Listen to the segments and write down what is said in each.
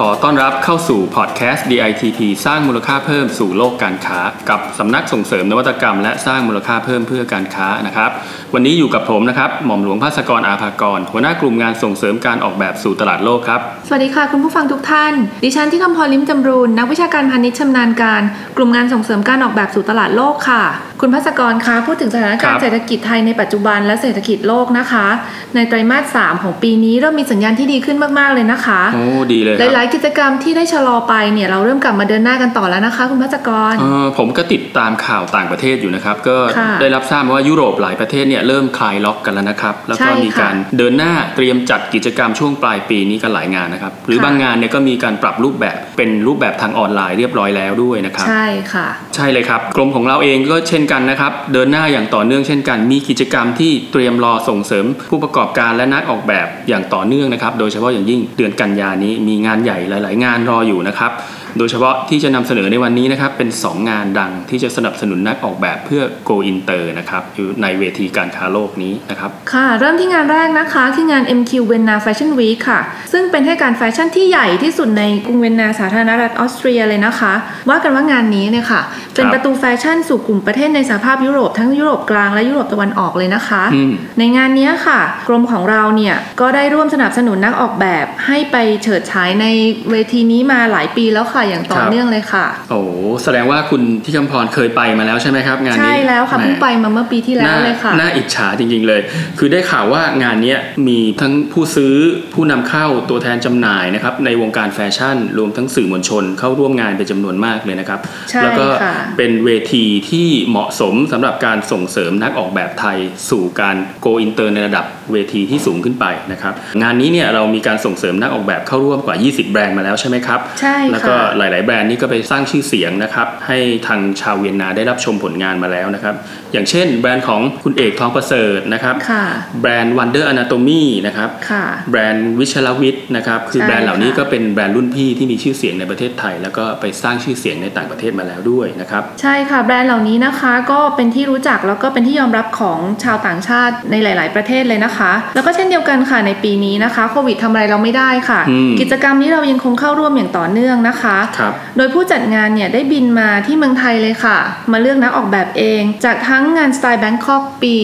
ขอต้อนรับเข้าสู่พอดแคสต์ DITP สร้างมูลค่าเพิ่มสู่โลกการค้า กับสำนักส่งเสริมนวัตกรรม และสร้างมูลค่าเพิ่มเพื่อการค้านะครับ วันนี้อยู่กับผมนะครับ หม่อมหลวงภาสกรอาภากร หัวหน้ากลุ่มงานส่งเสริมการออกแบบสู่ตลาดโลกครับ สวัสดีค่ะคุณผู้ฟังทุกท่าน ดิฉันที่คำพรลิมจำรูน นักวิชาการพาณิชย์ชำนาญการ กลุ่มงานส่งเสริมการออกแบบสู่ตลาดโลกค่ะ คุณพัสกรคะพูดถึงสถานการครัณ์บเศรษฐกิจไทยในปัจจุบันและเศรษฐกิจโลกนะคะ ในไตรมาส 3 ของปีนี้เริ่มมีสัญญาณที่ดีขึ้นมากๆเลยนะคะโอ้ดีเลยหครับลายๆกิจกรรมที่ได้ชะลอไปเนี่ยเราเริ่มกลับมาเดินหน้ากันต่อแล้วนะคะ คุณพัสกรเอ่อผมก็ติดตามข่าวต่างประเทศอยู่นะครับ ก็ค่ะได้รับทราบมาว่ายุโรปหลายประเทศเนี่ยเริ่มคลายล็อกกันแล้วนะครับ แล้วก็ใช่ค่ะมีการเดินหน้าเตรียมจัดกิจกรรมช่วงปลายปีนี้กันหลายงานนะครับ หรือค่ะบางงานเนี่ยก็มีการปรับรูปแบบเป็นรูปแบบทางออนไลน์เรียบร้อยแล้วด้วยนะครับ ใช่ค่ะ ใช่เลยครับกรมของเราเองก็เช่นกันนะครับ เดินหน้าอย่างต่อเนื่องเช่นกัน มีกิจกรรมที่เตรียมรอส่งเสริม ผู้ประกอบการและนักออกแบบอย่างต่อเนื่องนะครับ โดยเฉพาะอย่างยิ่งเดือนกันยานี้มีงานใหญ่หลาย ๆ งานรออยู่นะครับ โดยเฉพาะที่จะนำเสนอในวันนี้นะครับ เป็น 2 งานดังที่จะสนับสนุนนักออกแบบเพื่อ go inter นะครับอยู่ในเวทีการค้าโลกนี้นะครับ ค่ะ เริ่มที่งานแรกนะคะ คืองาน MQ Vienna Fashion Week ค่ะ ซึ่งเป็นเทศกาลแฟชั่นที่ใหญ่ที่สุดในกรุงเวียนนาสาธารณรัฐออสเตรียเลยนะคะ ว่ากันว่างานนี้เนี่ยค่ะ เป็นประตูแฟชั่นสู่กลุ่มประเทศในสหภาพยุโรปทั้งยุโรปกลางและยุโรปตะวันออกเลยนะคะอืมในงานเนี้ยค่ะ กรมของเราเนี่ยก็ได้ร่วมสนับสนุนนักออกแบบ ให้ไปเฉิดฉายในเวทีนี้มาหลายปีแล้วค่ะอย่างต่อครับเนื่องเลยค่ะ โอ้โหแสดงว่าคุณที่คำพรเคยไปมาแล้วใช่ไหมครับ งานนี้ใช่แล้วค่ะหมเพิ่งไปมาเมื่อปีที่แล้วน่าเลยค่ะน่าอิจฉาจริงๆเลย คือได้ข่าวว่างานเนี้ยมีทั้งผู้ซื้อผู้นำเข้าตัวแทนจำหน่ายนะครับในวงการแฟชั่น รวมทั้งสื่อมวลชนเข้าร่วมงานเป็นจำนวนมากเลยนะครับใช่แล้วก็ค่ะเป็นเวทีที่เหมาะสมสำหรับการส่งเสริมนักออกแบบไทยสู่การ go inter ในระดับเวทีที่สูงขึ้นไปนะครับงานนี้เนี่ยเรามีการส่งเสริมนักออกแบบเข้าร่วมกว่า 20 แบรนด์มาแล้วใช่ไหมครับใช่แล้วก็ค่ะหลาย ๆ แบรนด์นี่ก็ไปสร้างชื่อเสียงนะครับให้ทางชาวเวียนนาได้รับชมผลงานมาแล้วนะครับอย่างเช่น แบรนด์ของคุณเอกทองประเสริฐนะครับค่ะแบรนด์ Wonder Anatomy นะครับค่ะแบรนด์วิชลวิทย์นะครับคือใช่แบรนด์เหล่านี้ค่ะก็เป็นแบรนด์รุ่นพี่ที่มีชื่อเสียงในประเทศไทย แล้วก็ไปสร้างชื่อเสียงในต่างประเทศมาแล้วด้วยนะครับใช่ค่ะแบรนด์เหล่านี้นะคะก็เป็นที่รู้จักแล้วก็เป็นที่ยอมรับของชาวต่างชาติในหลาย ๆ ประเทศเลยนะคะ แล้วก็เช่นเดียวกันค่ะในปีนี้นะคะโควิดทำอะไรเราไม่ได้ค่ะอืมกิจกรรมนี้เรายังคงเข้าร่วมอย่างต่อเนื่องนะคะครับโดยผู้จัดงานเนี่ยได้บินมาที่เมืองไทยเลยค่ะ มาเลือกนักออกแบบเอง จากทั้งงานสไตล์แบงคอกปี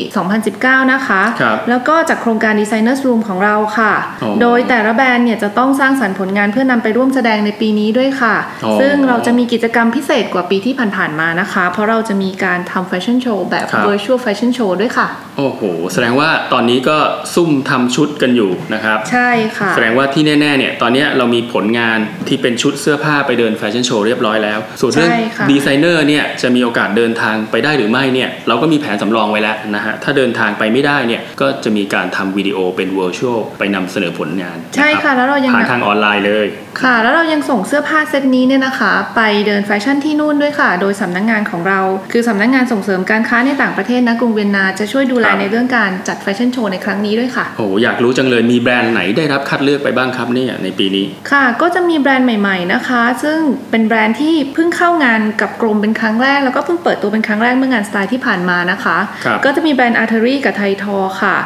2019 นะคะครับแล้วก็จากโครงการ Designers Room ของเราค่ะอ๋อโดยแต่ละแบรนด์เนี่ยจะต้องสร้างสรรค์ผลงานเพื่อนำไปร่วมแสดงในปีนี้ด้วยค่ะอ๋อซึ่งเราจะมีกิจกรรมพิเศษกว่าปีที่ผ่านๆมานะคะ เพราะเราจะมีการทำแฟชั่นโชว์แบบครับ virtual fashion show ด้วยค่ะ โอ้โห แสดงว่าตอนนี้ก็ซุ่มทำชุดกันอยู่นะครับ ใช่ค่ะ แสดงว่าที่แน่ๆเนี่ยตอนเนี้ยเรามีผลงานที่เป็นชุดเสื้อผ้าไปเดินแฟชั่นโชว์เรียบร้อยแล้ว ส่วนเรื่องใช่ค่ะดีไซเนอร์เนี่ยจะมีโอกาสเดินทางไปได้หรือไม่เนี่ยเราก็มีแผนสำรองไว้แล้วนะฮะถ้าเดินทางไปไม่ได้เนี่ยก็จะมีการทำวิดีโอเป็น virtual ไปนำเสนอผลงาน ใช่ค่ะแล้วเรายังผ่านทางออนไลน์เลยค่ะ แล้วเรายังส่งเสื้อผ้าเซตนี้เนี่ยนะคะ ไปเดินแฟชั่นที่นู่นด้วยค่ะ โดยสำนักงานของเรา คือสำนักงานส่งเสริมการค้าในต่างประเทศนะกรุงเวียนนาจะช่วยดูแลครับในเรื่องการจัดแฟชั่นโชว์ในครั้งนี้ด้วยค่ะโอ้โหอยากรู้จังเลยมีแบรนด์ไหนได้รับคัดเลือกไปบ้างครับเนี่ยในปีนี้ค่ะ ก็จะมีแบรนด์ใหม่ ๆนะคะซึ่งเป็นแบรนด์ที่เพิ่งเข้างานกับกรมเป็นครั้งแรก แล้วก็เพิ่งเปิดตัวเป็นครั้งแรกเมื่องานสไตล์ที่ผ่านมานะคะครับก็จะมีแบรนด์อาร์เทอรี่กับไททอค่ะ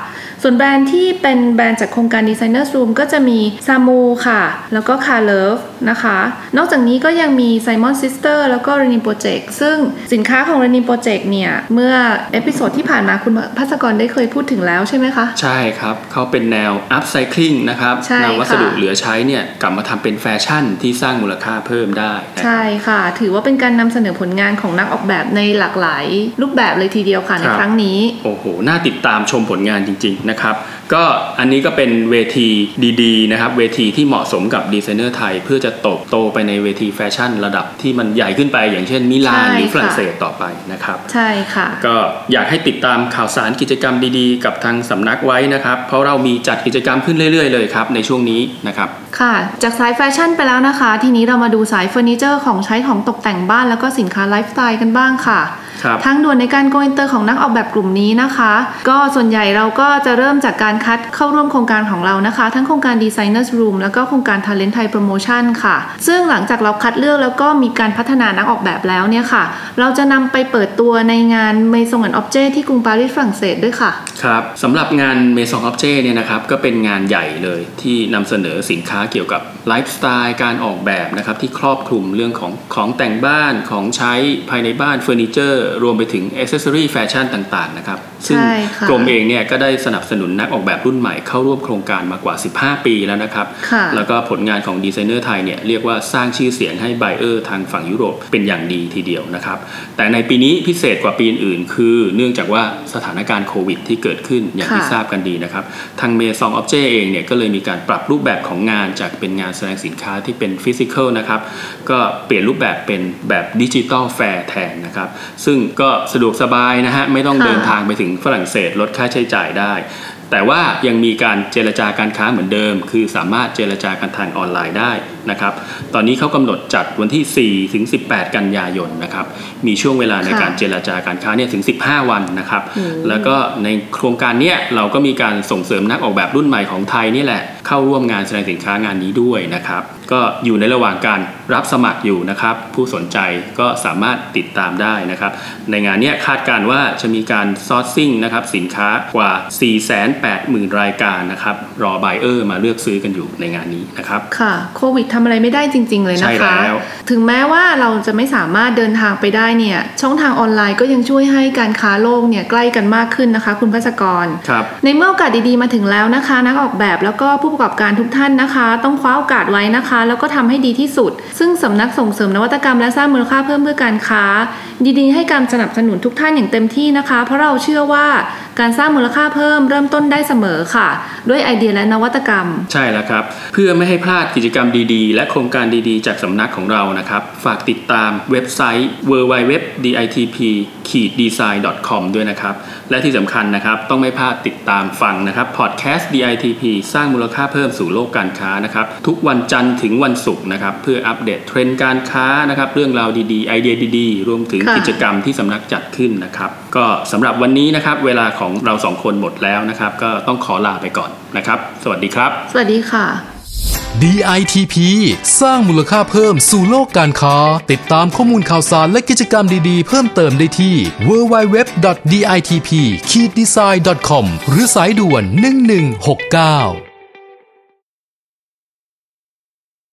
ส่วนแบรนด์ที่เป็นแบรนด์จากโครงการ Designers Room ก็จะมีซามูค่ะ แล้วก็ Car Love นะคะ นอกจากนี้ก็ยังมี Simon Sister แล้วก็ Renin Project ซึ่งสินค้าของ Renin Project เนี่ย เมื่อเอพิโซดที่ผ่านมาคุณพัสกรได้เคยพูดถึงแล้วใช่ไหมคะ ใช่ครับเขาเป็นแนว upcycling นะครับใช่นำวัสดุค่ะเหลือใช้เนี่ยกลับมาทำเป็นแฟชั่นที่สร้างมูลค่าเพิ่มได้นะครับใช่ค่ะ ถือว่าเป็นการนำเสนอผลงานของนักออกแบบในหลากหลายรูปแบบเลยทีเดียวค่ะในครับครั้งนี้ โอ้โห น่าติดตามชมผลงานจริง ๆ นะครับก็อันนี้ก็เป็นเวทีดีๆนะครับเวทีที่เหมาะสมกับดีไซเนอร์ไทย เพื่อจะโตบโตไปในเวทีแฟชั่นระดับที่มันใหญ่ขึ้นไป อย่างเช่นมิลานใช่หรือฝรั่งค่ะเศสต่อไปนะครับ ใช่ค่ะ ก็อยากให้ติดตามข่าวสารกิจกรรมดีๆ กับทางสำนักไว้นะครับ เพราะเรามีจัดกิจกรรมขึ้นเรื่อยๆเลยครับในช่วงนี้นะครับค่ะ จากสายแฟชั่นไปแล้วนะคะ ทีนี้เรามาดูสายเฟอร์นิเจอร์ของใช้ของตกแต่งบ้านแล้วก็สินค้าไลฟ์สไตล์กันบ้างค่ะครับทางด่วนในการโกอินเตอร์ของนักออกแบบกลุ่มนี้นะคะ ก็ส่วนใหญ่เราก็จะเริ่มจากการคัดเข้าร่วมโครงการของเรานะคะ ทั้งโครงการ Designers Room แล้วก็โครงการ Talent Thai Promotion ค่ะ ซึ่งหลังจากเราคัดเลือกแล้วก็มีการพัฒนานักออกแบบแล้วเนี่ยค่ะ เราจะนำไปเปิดตัวในงาน Maison and Objet ที่กรุงปารีสฝรั่งเศสด้วยค่ะ ครับสำหรับงาน Maison Objet เนี่ยนะครับก็เป็นงานใหญ่เลยที่นำเสนอสินค้าเกี่ยวกับไลฟ์สไตล์การออกแบบนะครับที่ครอบคลุมเรื่องของของแต่งบ้านของใช้ภายในบ้านเฟอร์นิเจอร์รวมไปถึงอ c เซ s ซอรี่แฟชั่นต่างๆนะครับซึ่งใช่ค่ะกรมเองเนี่ยก็ได้สนับสนุนนักออกแบบรุ่นใหม่เข้าร่วมโครงการมากว่า 15 ปีแล้วนะครับค่ะแล้วก็ผลงานของดีไซเนอร์ไทยเนี่ยเรียกว่าสร้างชื่อเสียงให้ buyer ทางฝั่งยุโรปเป็นอย่างดีทีเดียวนะครับ แต่ในปีนี้พิเศษกว่าปีอื่นๆคือ เนื่องจากว่าสถานการณ์โควิดที่เกิดขึ้นอย่างที่ค่ะทราบกันดีนะครับ ทาง Maison & Objet เองเนี่ยก็เลยมีการปรับรูปแบบของงานจากเป็นงานแสดงสินค้าที่เป็น physical นะครับ ก็เปลี่ยนรูปแบบเป็นแบบ digital fair แทนนะครับ ซึ่งก็สะดวกสบายนะฮะไม่ต้องค่ะเดินทางไปถึงฝรั่งเศสลดค่าใช้จ่ายได้ แต่ว่ายังมีการเจรจาการค้าเหมือนเดิม คือสามารถเจรจากันทางออนไลน์ได้นะครับ ตอนนี้เขากำหนดจัดวันที่ 4 ถึง 18 กันยายนนะครับ มีช่วงเวลาในค่ะการเจรจาการค้าเนี่ยถึง 15 วันนะครับโอ้แล้วก็ในโครงการเนี้ยเราก็มีการส่งเสริมนักออกแบบรุ่นใหม่ของไทยนี่แหละเข้าร่วมงานแสดงสินค้างานนี้ด้วยนะครับ ก็อยู่ในระหว่างการรับสมัครอยู่นะครับ ผู้สนใจก็สามารถติดตามได้นะครับ ในงานเนี้ยคาดการณ์ว่าจะมีการซอร์ซิ่งนะครับสินค้ากว่า 480,000 รายการนะครับรอไบเออร์มาเลือกซื้อกันอยู่ในงานนี้นะครับ ค่ะ โควิดทำอะไรไม่ได้จริง ๆ เลยนะคะใช่แล้วถึงแม้ว่าเราจะไม่สามารถเดินทางไปได้เนี่ยช่องทางออนไลน์ก็ยังช่วยให้การค้าโลกเนี่ยใกล้กันมากขึ้นนะคะ คุณพัศกรครับในเมื่อโอกาสดีๆมาถึงแล้วนะคะ นักออกแบบแล้วก็ผู้ประกอบการทุกท่านนะคะ ต้องคว้าโอกาสไว้นะคะ แล้วก็ทำให้ดีที่สุดซึ่งสำนักส่งเสริมนวัตกรรมและสร้างมูลค่าเพิ่มเพื่อการค้าดีให้การสนับสนุนทุกท่านอย่างเต็มที่นะคะ เพราะเราเชื่อว่าการสร้างมูลค่าเพิ่มเริ่มต้นได้เสมอค่ะ ด้วยไอเดียและนวัตกรรม ใช่แล้วครับ เพื่อไม่ให้พลาดกิจกรรมดีๆ และโครงการดีๆ จากสำนักของเรานะครับ ฝากติดตามเว็บไซต์ www.ditp-design.com ด้วยนะครับ และที่สำคัญนะครับต้องไม่พลาดติดตามฟังนะครับพอดแคสต์ DITP สร้างมูลค่าเพิ่มสู่โลกการค้านะครับทุกวันจันทร์ถึงวันศุกร์นะครับเพื่ออัปเดตเทรนด์การค้านะครับเรื่องราวดีๆ ไอเดียดีๆ รวมถึงค่ะกิจกรรมที่สำนักจัดขึ้นนะครับ ก็สำหรับวันนี้นะครับ เวลาของเราสองคนหมดแล้วนะครับ ก็ต้องขอลาไปก่อนนะครับ สวัสดีครับ สวัสดีค่ะ DITP สร้างมูลค่าเพิ่มสู่โลกการค้า ติดตามข้อมูลข่าวสารและกิจกรรมดีๆ เพิ่มเติมได้ที่ www.ditp-design.com หรือสายด่วน 1169